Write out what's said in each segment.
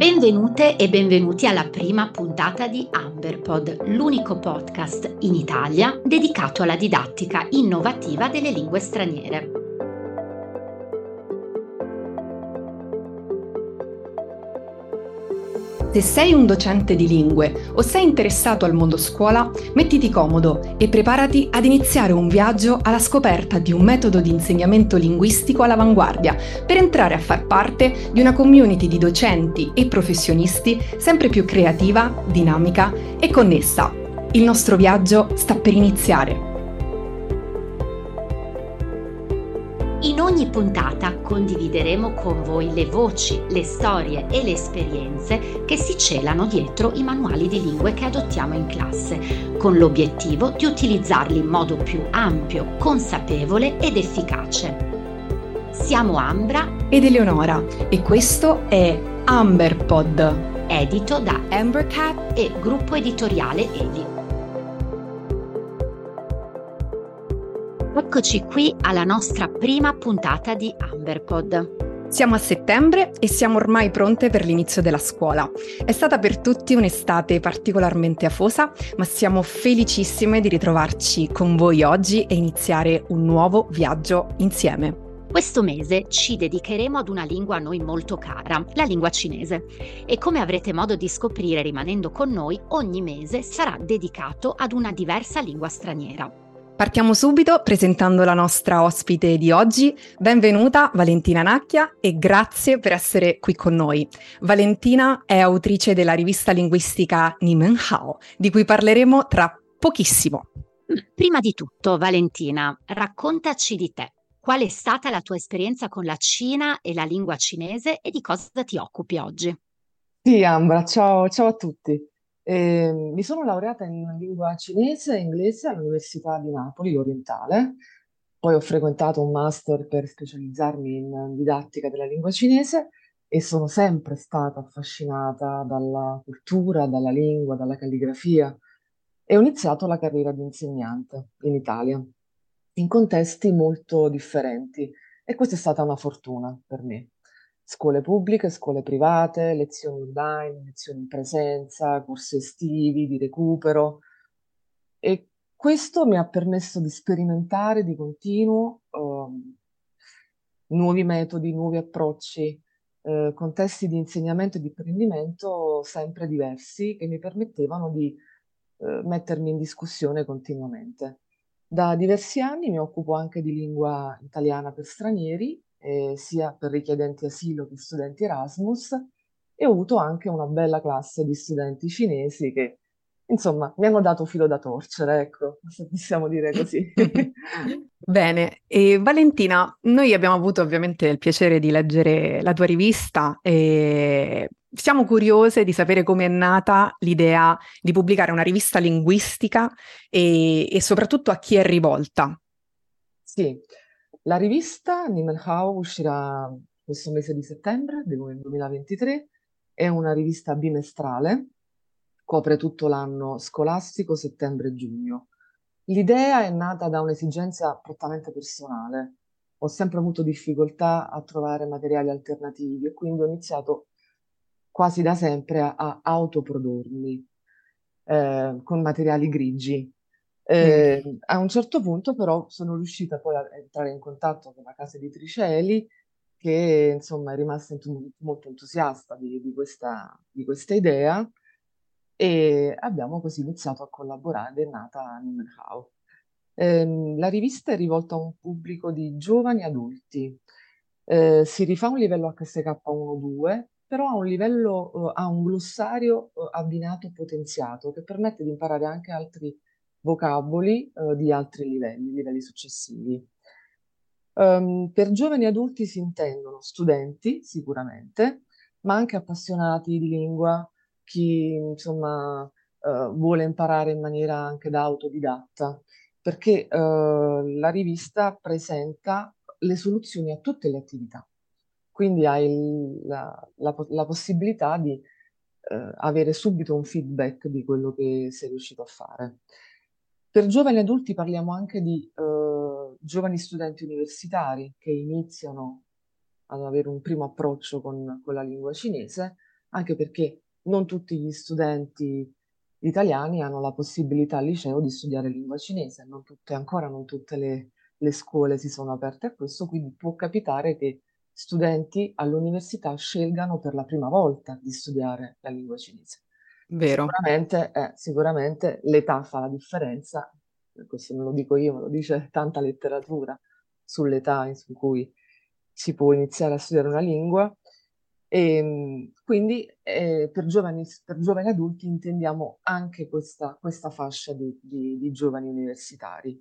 Benvenute e benvenuti alla prima puntata di Amberpod, l'unico podcast in Italia dedicato alla didattica innovativa delle lingue straniere. Se sei un docente di lingue o sei interessato al mondo scuola, mettiti comodo e preparati ad iniziare un viaggio alla scoperta di un metodo di insegnamento linguistico all'avanguardia per entrare a far parte di una community di docenti e professionisti sempre più creativa, dinamica e connessa. Il nostro viaggio sta per iniziare. Ogni puntata condivideremo con voi le voci, le storie e le esperienze che si celano dietro i manuali di lingue che adottiamo in classe, con l'obiettivo di utilizzarli in modo più ampio, consapevole ed efficace. Siamo Ambra ed Eleonora e questo è Amberpod, edito da Ambercat e gruppo editoriale Eli. Eccoci qui alla nostra prima puntata di Amberpod. Siamo a settembre e siamo ormai pronte per l'inizio della scuola. È stata per tutti un'estate particolarmente afosa, ma siamo felicissime di ritrovarci con voi oggi e iniziare un nuovo viaggio insieme. Questo mese ci dedicheremo ad una lingua a noi molto cara, la lingua cinese. E come avrete modo di scoprire rimanendo con noi, ogni mese sarà dedicato ad una diversa lingua straniera. Partiamo subito presentando la nostra ospite di oggi. Benvenuta Valentina Nacchia e grazie per essere qui con noi. Valentina è autrice della rivista linguistica Nimen Hao, di cui parleremo tra pochissimo. Prima di tutto, Valentina, raccontaci di te. Qual è stata la tua esperienza con la Cina e la lingua cinese e di cosa ti occupi oggi? Sì, Ambra, ciao, ciao a tutti. Eh, mi sono laureata in lingua cinese e inglese all'Università di Napoli Orientale, poi ho frequentato un master per specializzarmi in didattica della lingua cinese e sono sempre stata affascinata dalla cultura, dalla lingua, dalla calligrafia. E ho iniziato la carriera di insegnante in Italia, in contesti molto differenti. E questa è stata una fortuna per me scuole pubbliche, scuole private, lezioni online, lezioni in presenza, corsi estivi di recupero e questo mi ha permesso di sperimentare di continuo um, nuovi metodi, nuovi approcci, eh, contesti di insegnamento e di apprendimento sempre diversi che mi permettevano di eh, mettermi in discussione continuamente. Da diversi anni mi occupo anche di lingua italiana per stranieri eh, sia per richiedenti asilo che studenti Erasmus e ho avuto anche una bella classe di studenti cinesi che insomma mi hanno dato filo da torcere, ecco, se possiamo dire così. Bene, e Valentina, noi abbiamo avuto ovviamente il piacere di leggere la tua rivista e siamo curiose di sapere come è nata l'idea di pubblicare una rivista linguistica e, e soprattutto a chi è rivolta. Sì, la rivista Nimenhao uscirà questo mese di settembre del 2023, è una rivista bimestrale, copre tutto l'anno scolastico, settembre e giugno. L'idea è nata da un'esigenza prettamente personale. Ho sempre avuto difficoltà a trovare materiali alternativi e quindi ho iniziato quasi da sempre a, a autoprodurmi eh, con materiali grigi. Eh, a un certo punto però sono riuscita poi a entrare in contatto con la casa editrice Eli che insomma è rimasta molto entusiasta di, di questa, di questa idea e abbiamo così iniziato a collaborare è nata Nimenhau. Eh, la rivista è rivolta a un pubblico di giovani adulti, eh, si rifà un livello HSK1-2, però ha un livello, eh, ha un glossario eh, abbinato potenziato che permette di imparare anche altri vocaboli eh, di altri livelli, livelli successivi. Um, per giovani adulti si intendono studenti sicuramente, ma anche appassionati di lingua, chi insomma uh, vuole imparare in maniera anche da autodidatta, perché uh, la rivista presenta le soluzioni a tutte le attività. Quindi hai la, la, la, possibilità di uh, avere subito un feedback di quello che sei riuscito a fare. Per giovani adulti parliamo anche di eh, giovani studenti universitari che iniziano ad avere un primo approccio con, con la lingua cinese, anche perché non tutti gli studenti italiani hanno la possibilità al liceo di studiare lingua cinese, non tutte, ancora non tutte le, le scuole si sono aperte a questo, quindi può capitare che studenti all'università scelgano per la prima volta di studiare la lingua cinese. Vero. Sicuramente, eh, sicuramente l'età fa la differenza, questo non lo dico io, me lo dice tanta letteratura sull'età in cui si può iniziare a studiare una lingua. E, ehm, quindi eh, per, giovani, per giovani adulti intendiamo anche questa, questa fascia di, di, di giovani universitari.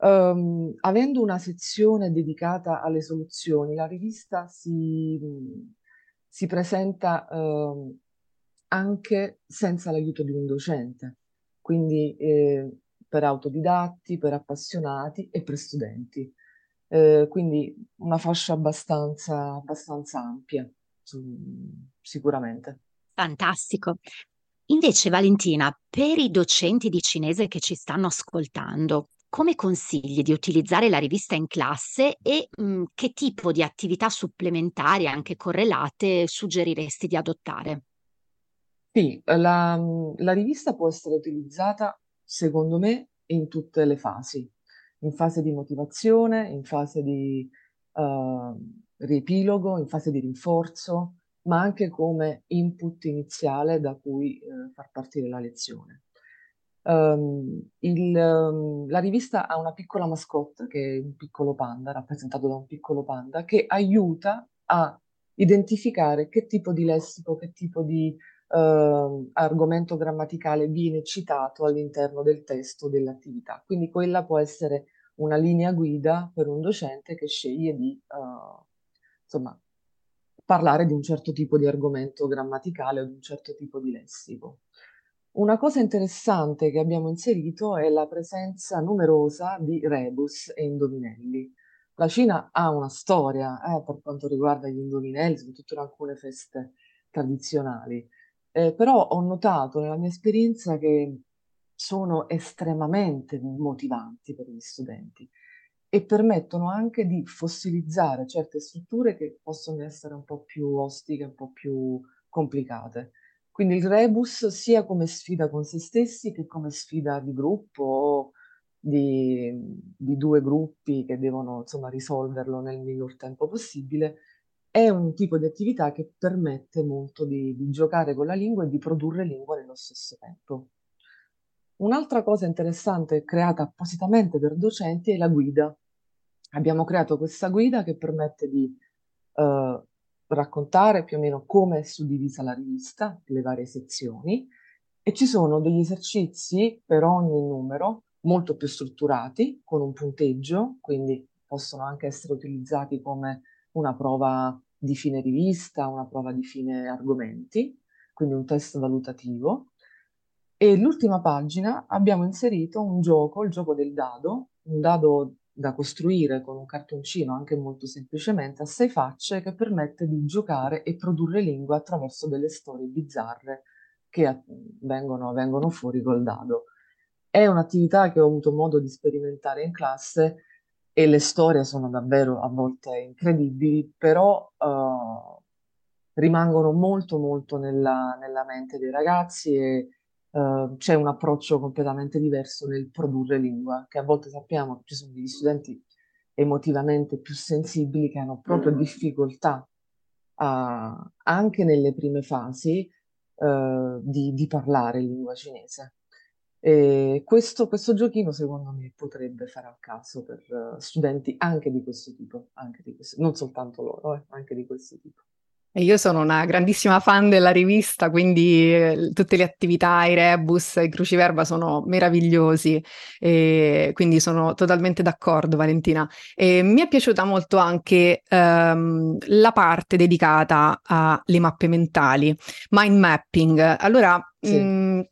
Um, avendo una sezione dedicata alle soluzioni, la rivista si, si presenta um, anche senza l'aiuto di un docente, quindi eh, per autodidatti, per appassionati e per studenti. Eh, quindi una fascia abbastanza, abbastanza ampia, sicuramente. Fantastico. Invece, Valentina, per i docenti di cinese che ci stanno ascoltando, come consigli di utilizzare la rivista in classe e mh, che tipo di attività supplementari, anche correlate, suggeriresti di adottare? Sì, la, la rivista può essere utilizzata, secondo me, in tutte le fasi, in fase di motivazione, in fase di uh, riepilogo, in fase di rinforzo, ma anche come input iniziale da cui uh, far partire la lezione. Um, il, um, la rivista ha una piccola mascotte, che è un piccolo panda, rappresentato da un piccolo panda, che aiuta a identificare che tipo di lessico, che tipo di uh, argomento grammaticale viene citato all'interno del testo dell'attività. Quindi quella può essere una linea guida per un docente che sceglie di uh, insomma, parlare di un certo tipo di argomento grammaticale o di un certo tipo di lessico. Una cosa interessante che abbiamo inserito è la presenza numerosa di rebus e indovinelli. La Cina ha una storia eh, per quanto riguarda gli indovinelli, soprattutto in alcune feste tradizionali, eh, però ho notato nella mia esperienza che sono estremamente motivanti per gli studenti e permettono anche di fossilizzare certe strutture che possono essere un po' più ostiche, un po' più complicate. Quindi il rebus sia come sfida con se stessi che come sfida di gruppo o di, di due gruppi che devono insomma risolverlo nel minor tempo possibile, è un tipo di attività che permette molto di, di giocare con la lingua e di produrre lingua nello stesso tempo. Un'altra cosa interessante creata appositamente per docenti è la guida. Abbiamo creato questa guida che permette di uh, raccontare più o meno come è suddivisa la rivista, le varie sezioni, e ci sono degli esercizi per ogni numero molto più strutturati, con un punteggio, quindi possono anche essere utilizzati come una prova di fine rivista, una prova di fine argomenti, quindi un test valutativo. E l'ultima pagina abbiamo inserito un gioco, il gioco del dado, un dado da costruire con un cartoncino anche molto semplicemente a sei facce che permette di giocare e produrre lingua attraverso delle storie bizzarre che vengono, vengono fuori col dado. È un'attività che ho avuto modo di sperimentare in classe e le storie sono davvero a volte incredibili, però uh, rimangono molto molto nella, nella, mente dei ragazzi e Ehm, c'è un approccio completamente diverso nel produrre lingua, che a volte sappiamo ci sono degli studenti emotivamente più sensibili che hanno proprio difficoltà a, anche nelle prime fasi uh, di, di, parlare lingua cinese. E questo, questo giochino secondo me potrebbe fare al caso per uh, studenti anche di questo tipo, anche di questo, non soltanto loro, eh, anche di questo tipo. E io sono una grandissima fan della rivista, quindi eh, tutte le attività, i rebus, i cruciverba sono meravigliosi, e quindi sono totalmente d'accordo Valentina. E mi è piaciuta molto anche ehm, la parte dedicata alle mappe mentali, mind mapping. Allora, sì. mh,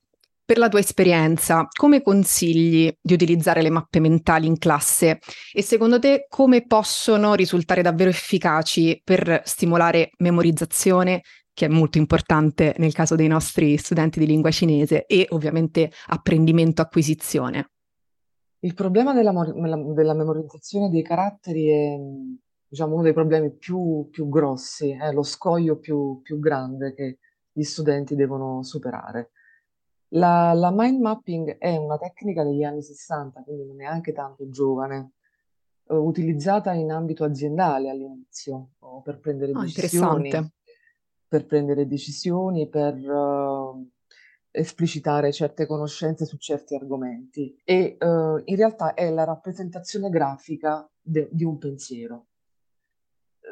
per la tua esperienza, come consigli di utilizzare le mappe mentali in classe e secondo te come possono risultare davvero efficaci per stimolare memorizzazione, che è molto importante nel caso dei nostri studenti di lingua cinese, e ovviamente apprendimento, acquisizione? Il problema della, della memorizzazione dei caratteri è, diciamo, uno dei problemi più, più grossi, è lo scoglio più, più grande che gli studenti devono superare. La, la mind mapping è una tecnica degli anni 60, quindi non è neanche tanto giovane, eh, utilizzata in ambito aziendale all'inizio, per prendere Oh, decisioni, per prendere decisioni, per eh, esplicitare certe conoscenze su certi argomenti. E eh, in realtà è la rappresentazione grafica de- di un pensiero.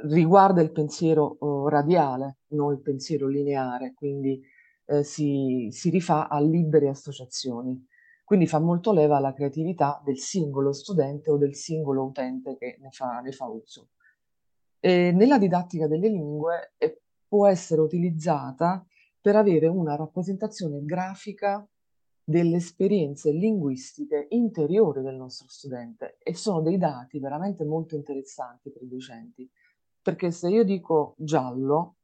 Riguarda il pensiero eh, radiale, non il pensiero lineare, quindi eh, si, si rifà a libere associazioni. Quindi fa molto leva alla creatività del singolo studente o del singolo utente che ne fa, ne fa uso. E nella didattica delle lingue eh, può essere utilizzata per avere una rappresentazione grafica delle esperienze linguistiche interiori del nostro studente e sono dei dati veramente molto interessanti per i docenti, perché se io dico giallo,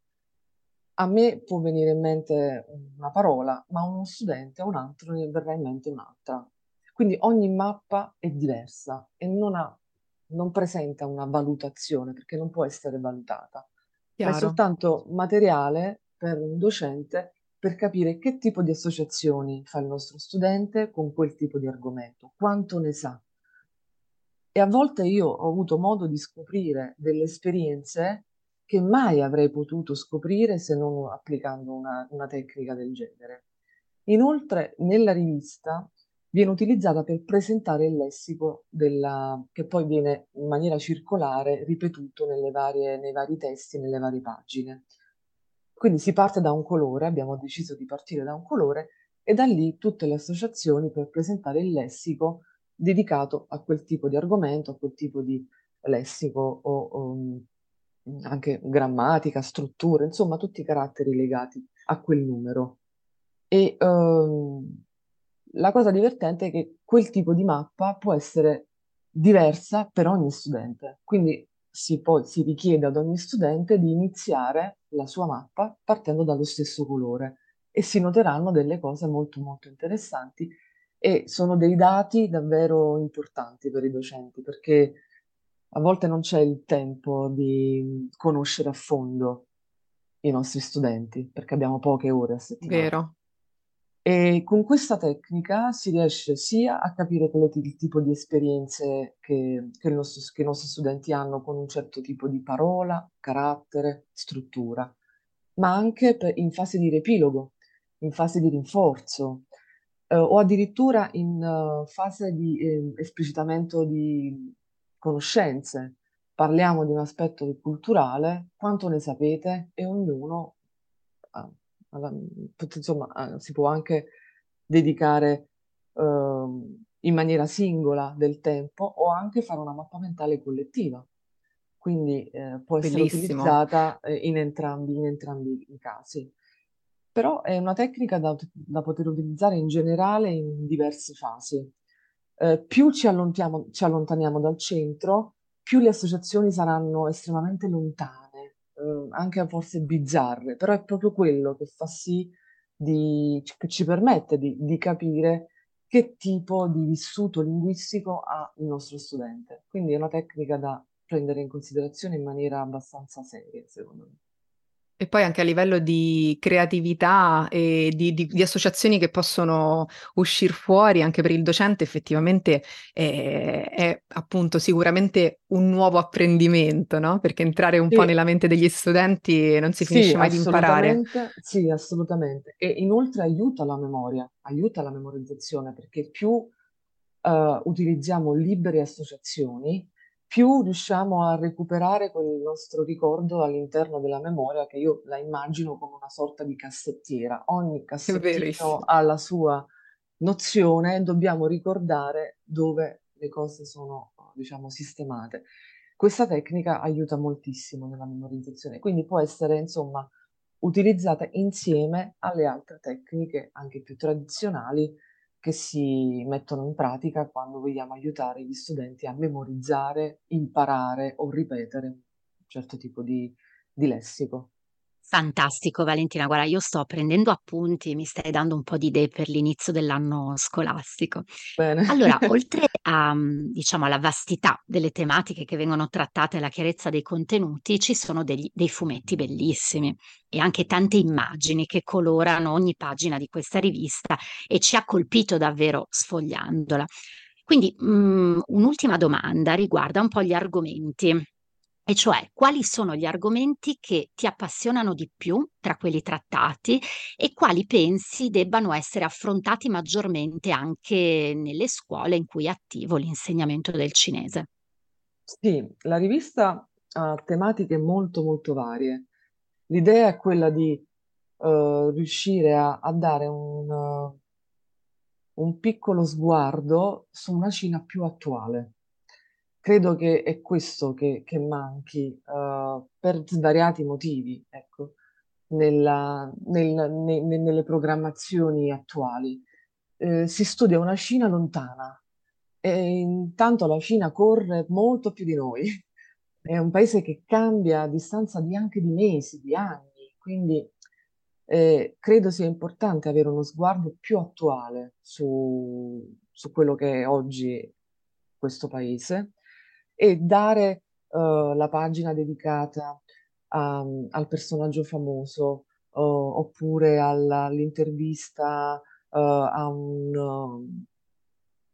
a me può venire in mente una parola, ma a uno studente, a un altro, ne verrà in mente un'altra. Quindi ogni mappa è diversa e non ha, non presenta una valutazione, perché non può essere valutata, ma è Chiaro. soltanto materiale per un docente per capire che tipo di associazioni fa il nostro studente con quel tipo di argomento, quanto ne sa. E a volte io ho avuto modo di scoprire delle esperienze che mai avrei potuto scoprire se non applicando una, una tecnica del genere. Inoltre, nella rivista viene utilizzata per presentare il lessico della, che poi viene in maniera circolare ripetuto varie, nei vari testi, nelle varie pagine. Quindi si parte da un colore, abbiamo deciso di partire da un colore e da lì tutte le associazioni per presentare il lessico dedicato a quel tipo di argomento, a quel tipo di lessico o, o anche grammatica, struttura, insomma tutti i caratteri legati a quel numero. E ehm, la cosa divertente è che quel tipo di mappa può essere diversa per ogni studente, quindi si, poi, si richiede ad ogni studente di iniziare la sua mappa partendo dallo stesso colore e si noteranno delle cose molto molto interessanti e sono dei dati davvero importanti per i docenti perché a volte non c'è il tempo di conoscere a fondo i nostri studenti perché abbiamo poche ore a settimana. Vero. E con questa tecnica si riesce sia a capire qual è il tipo di esperienze che, che, nostro- che i nostri studenti hanno con un certo tipo di parola, carattere, struttura, ma anche per- in fase di riepilogo, in fase di rinforzo, eh, o addirittura in eh, fase di eh, esplicitamento di conoscenze. Parliamo di un aspetto culturale, quanto ne sapete? E ognuno pot- insomma, ah, si può anche dedicare ehm, in maniera singola del tempo o anche fare una mappa mentale collettiva. Quindi eh, può essere Bellissimo. utilizzata eh, in entrambi, in entrambi i casi. Però è una tecnica da, da poter utilizzare in generale in diverse fasi. Eh, più ci ci allontaniamo dal centro, più le associazioni saranno estremamente lontane, eh, anche forse bizzarre, però è proprio quello che fa sì di, che ci permette di, di capire che tipo di vissuto linguistico ha il nostro studente. Quindi è una tecnica da prendere in considerazione in maniera abbastanza seria, secondo me. E poi anche a livello di creatività e di, di- di associazioni che possono uscire fuori anche per il docente, effettivamente è, è appunto sicuramente un nuovo apprendimento, no? Perché entrare un po' Sì, nella mente degli studenti non si Sì, finisce mai di imparare. sì, assolutamente. E inoltre aiuta la memoria, aiuta la memorizzazione, perché più eh, utilizziamo libere associazioni, più riusciamo a recuperare quel nostro ricordo all'interno della memoria, che io la immagino come una sorta di cassettiera. Ogni cassettino ha la sua nozione e dobbiamo ricordare dove le cose sono, diciamo, sistemate. Questa tecnica aiuta moltissimo nella memorizzazione, quindi può essere, insomma, utilizzata insieme alle altre tecniche anche più tradizionali che si mettono in pratica quando vogliamo aiutare gli studenti a memorizzare, imparare o ripetere un certo tipo di, di lessico. Fantastico Valentina, guarda io sto prendendo appunti, mi stai dando un po' di idee per l'inizio dell'anno scolastico. Bene. Allora, oltre a, diciamo alla vastità delle tematiche che vengono trattate e la chiarezza dei contenuti, ci sono degli dei fumetti bellissimi e anche tante immagini che colorano ogni pagina di questa rivista e ci ha colpito davvero sfogliandola. Quindi, mhmm, un'ultima domanda riguarda un po' gli argomenti. E cioè, quali sono gli argomenti che ti appassionano di più tra quelli trattati e quali pensi debbano essere affrontati maggiormente anche nelle scuole in cui è attivo l'insegnamento del cinese? Sì, la rivista ha tematiche molto molto varie. L'idea è quella di eh, riuscire a, a dare un, uh, un piccolo sguardo su una Cina più attuale. Credo che è questo che, che manchi uh, per svariati motivi, ecco, nella, nel, ne, nelle programmazioni attuali. Eh, si studia una Cina lontana e intanto la Cina corre molto più di noi. È un paese che cambia a distanza di anche di mesi, di anni, quindi eh, credo sia importante avere uno sguardo più attuale su, su quello che è oggi questo paese e dare uh, la pagina dedicata a, al personaggio famoso uh, oppure alla, all'intervista uh, a un,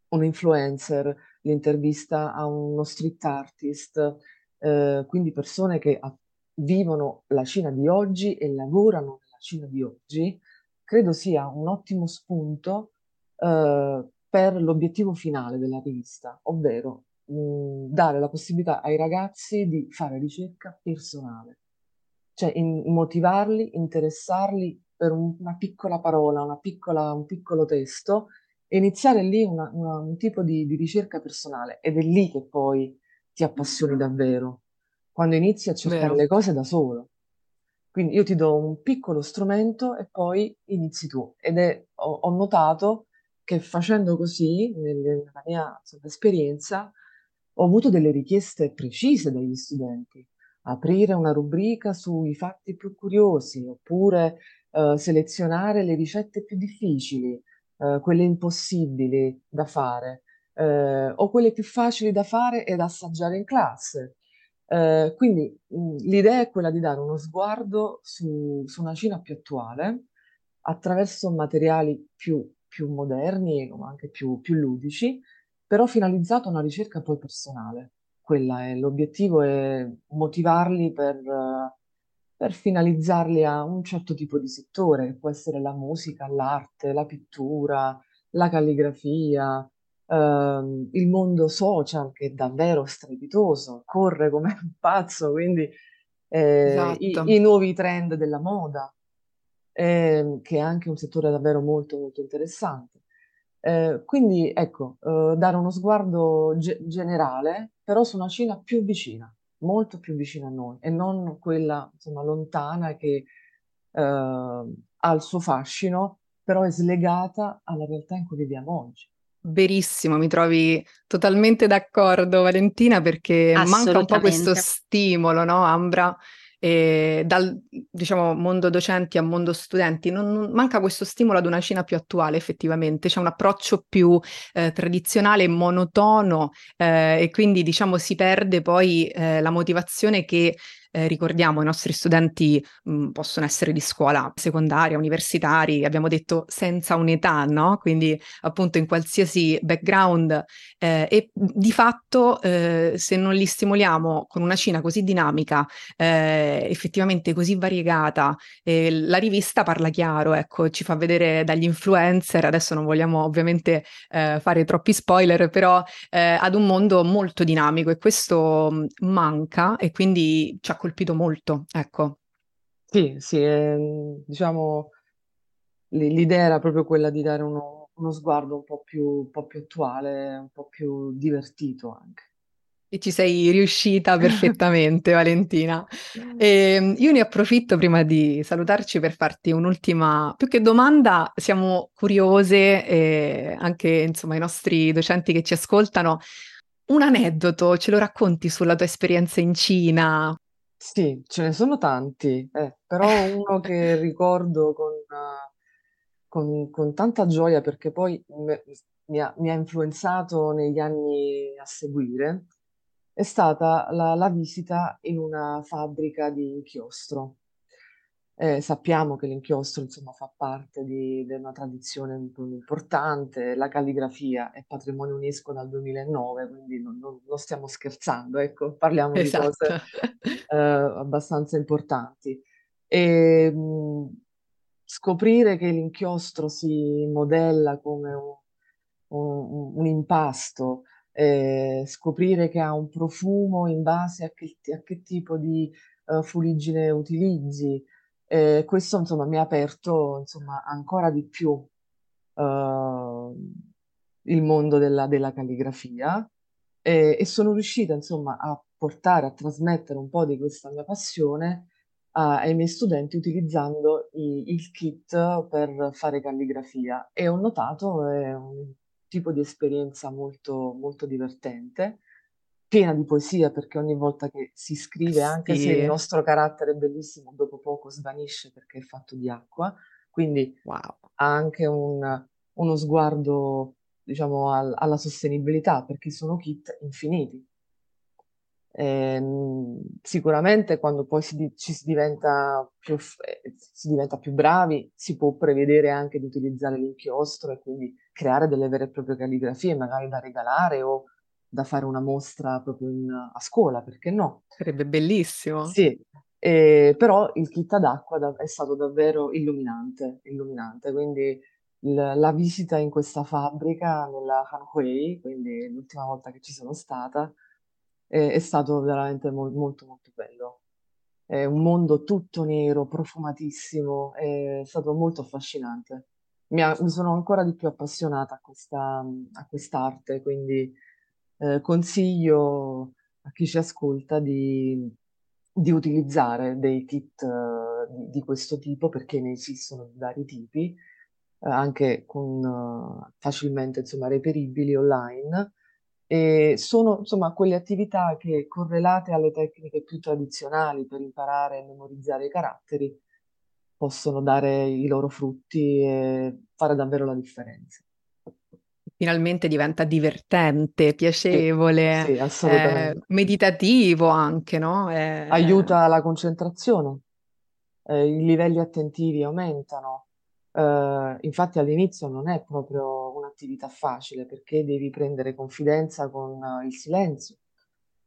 un, influencer, l'intervista a uno street artist, quindi persone che a, vivono la Cina di oggi e lavorano nella Cina di oggi, credo sia un ottimo spunto per l'obiettivo finale della rivista, ovvero mh, dare la possibilità ai ragazzi di fare ricerca personale, cioè in, motivarli, interessarli per un, una piccola parola, una piccola, un piccolo testo e iniziare lì una, una, un tipo di, di ricerca personale ed è lì che poi ti appassioni davvero, quando inizi a cercare Vero. le cose da solo. Quindi io ti do un piccolo strumento e poi inizi tu. Ed è, ho, ho notato che facendo così, nella mia insomma, esperienza, ho avuto delle richieste precise dagli studenti, aprire una rubrica sui fatti più curiosi, oppure eh, selezionare le ricette più difficili, eh, quelle impossibili da fare, eh, o quelle più facili da fare e da assaggiare in classe. Eh, quindi mh, l'idea è quella di dare uno sguardo su, su una Cina più attuale attraverso materiali più, più moderni, ma anche più, più ludici, però finalizzato a una ricerca poi personale. Quella è l'obiettivo, è motivarli per, per finalizzarli a un certo tipo di settore, che può essere la musica, l'arte, la pittura, la calligrafia, ehm, il mondo social che è davvero strepitoso, corre come un pazzo, quindi eh, Esatto. i, i nuovi trend della moda, eh, che è anche un settore davvero molto molto interessante. Eh, quindi ecco, eh, dare uno sguardo ge- generale, però su una Cina più vicina, molto più vicina a noi e non quella insomma, lontana che eh, ha il suo fascino, però è slegata alla realtà in cui viviamo oggi. Verissimo, mi trovi totalmente d'accordo Valentina perché manca un po' questo stimolo, no Ambra? E dal diciamo, mondo docenti a mondo studenti non, non, manca questo stimolo ad una Cina più attuale effettivamente, c'è un approccio più eh, tradizionale monotono eh, e quindi diciamo si perde poi eh, la motivazione che eh, ricordiamo, i nostri studenti mh, mm, possono essere di scuola secondaria, universitari, abbiamo detto senza un'età, no? Quindi appunto in qualsiasi background eh, e di fatto eh, se non li stimoliamo con una Cina così dinamica, eh, effettivamente così variegata, la rivista parla chiaro, ecco, ci fa vedere dagli influencer, adesso non vogliamo ovviamente eh, fare troppi spoiler, però eh, ad un mondo molto dinamico e questo mm, manca e quindi ci ha colpito molto, ecco. Sì, sì, eh, diciamo, l'idea era proprio quella di dare uno, uno sguardo un po' più, un po' più attuale, un po' più divertito anche. E ci sei riuscita perfettamente, Valentina. E ehm, io ne approfitto prima di salutarci per farti un'ultima, più che domanda, siamo curiose e anche insomma i nostri docenti che ci ascoltano. Un aneddoto, ce lo racconti sulla tua esperienza in Cina? Sì, ce ne sono tanti, eh, però uno che ricordo con, con- con tanta gioia perché poi me- mi ha, mi ha influenzato negli anni a seguire è stata la, la visita in una fabbrica di inchiostro. Eh, sappiamo che l'inchiostro, insomma, fa parte di, di una tradizione importante. La calligrafia è patrimonio UNESCO dal 2009, quindi non, non- non stiamo scherzando, ecco, parliamo di Esatto. cose eh, abbastanza importanti. E mh, scoprire che l'inchiostro si modella come un, un- un impasto, eh, scoprire che ha un profumo in base a che, a che tipo di eh, fuliggine utilizzi e questo, insomma, mi ha aperto, insomma, ancora di più eh, il mondo della, della calligrafia e, e sono riuscita, insomma, a portare, a trasmettere un po' di questa mia passione a- ai miei studenti utilizzando i- il kit per fare calligrafia. E ho notato è un tipo di esperienza molto, molto divertente piena di poesia, perché ogni volta che si scrive, anche se il Sì, nostro carattere è bellissimo, dopo poco svanisce perché è fatto di acqua, quindi wow. ha anche un- uno sguardo, diciamo, al- alla sostenibilità, perché sono kit infiniti. Ehm, sicuramente quando poi si, ci si diventa più, eh, si diventa più bravi, si può prevedere anche di utilizzare l'inchiostro e quindi creare delle vere e proprie calligrafie, magari da regalare o da fare una mostra proprio in- a scuola, perché no? Sarebbe bellissimo. Sì, eh, però il kit ad acqua da- è stato davvero illuminante, illuminante. Quindi il- la visita in questa fabbrica nella Hanhui, quindi l'ultima volta che ci sono stata, è, è stato veramente mol- molto molto bello. È un mondo tutto nero, profumatissimo, è stato molto affascinante. Mi, ha- mi sono ancora di più appassionata a questa, a quest'arte, quindi eh, consiglio a chi ci ascolta di, di utilizzare dei kit eh, di, di questo tipo perché ne esistono di vari tipi, eh, anche con, eh, facilmente insomma, reperibili online. E sono insomma quelle attività che correlate alle tecniche più tradizionali per imparare e memorizzare i caratteri possono dare i loro frutti e fare davvero la differenza. Finalmente diventa divertente, Sì, piacevole, sì, eh, assolutamente. meditativo anche, no? Eh, Aiuta la concentrazione, eh, i livelli attentivi aumentano. Eh, infatti all'inizio non è proprio un'attività facile perché devi prendere confidenza con eh, il silenzio,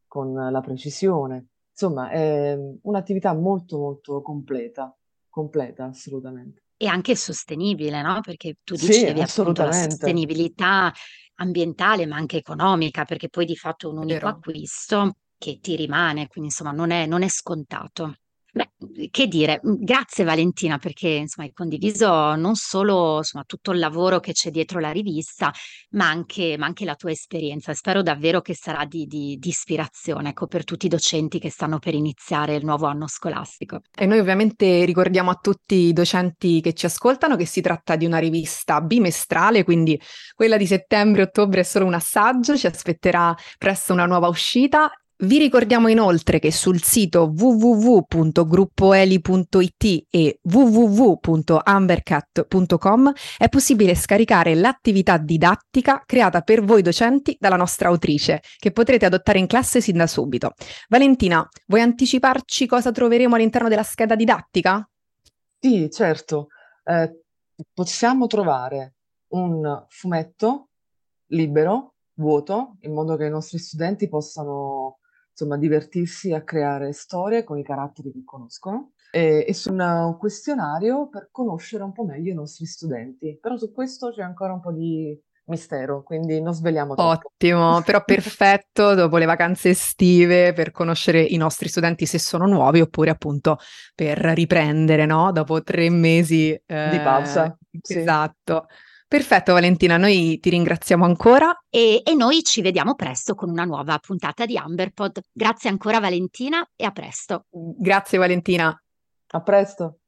con la precisione. Insomma, è un'attività molto molto completa, completa assolutamente. E anche sostenibile, no? Perché tu Sì, dicevi appunto la sostenibilità ambientale, ma anche economica, perché poi di fatto un unico vero. acquisto che ti rimane, quindi insomma non è, non è scontato. Beh, che dire, mm, grazie Valentina perché insomma hai condiviso non solo insomma, tutto il lavoro che c'è dietro la rivista, ma anche, ma anche la tua esperienza. Spero davvero che sarà di, di- di ispirazione, ecco, per tutti i docenti che stanno per iniziare il nuovo anno scolastico. E noi ovviamente ricordiamo a tutti i docenti che ci ascoltano che si tratta di una rivista bimestrale, quindi quella di settembre-ottobre è solo un assaggio, ci aspetterà presto una nuova uscita. Vi ricordiamo inoltre che sul sito www.gruppoeli.it e www.ambercat.com è possibile scaricare l'attività didattica creata per voi docenti dalla nostra autrice, che potrete adottare in classe sin da subito. Valentina, vuoi anticiparci cosa troveremo all'interno della scheda didattica? Sì, certo. Eh, possiamo trovare un fumetto libero, vuoto, in modo che i nostri studenti possano, insomma, divertirsi a creare storie con i caratteri che conoscono. E, e su un, un questionario per conoscere un po' meglio i nostri studenti. Però su questo c'è ancora un po' di mistero, quindi non sveliamo troppo. Ottimo, però perfetto dopo le vacanze estive per conoscere i nostri studenti se sono nuovi oppure appunto per riprendere, no? Dopo tre mesi. Di eh, pausa, sì. Perfetto, Valentina, noi ti ringraziamo ancora. E, e noi ci vediamo presto con una nuova puntata di Amberpod. Grazie ancora Valentina e a presto. Grazie, Valentina. A presto.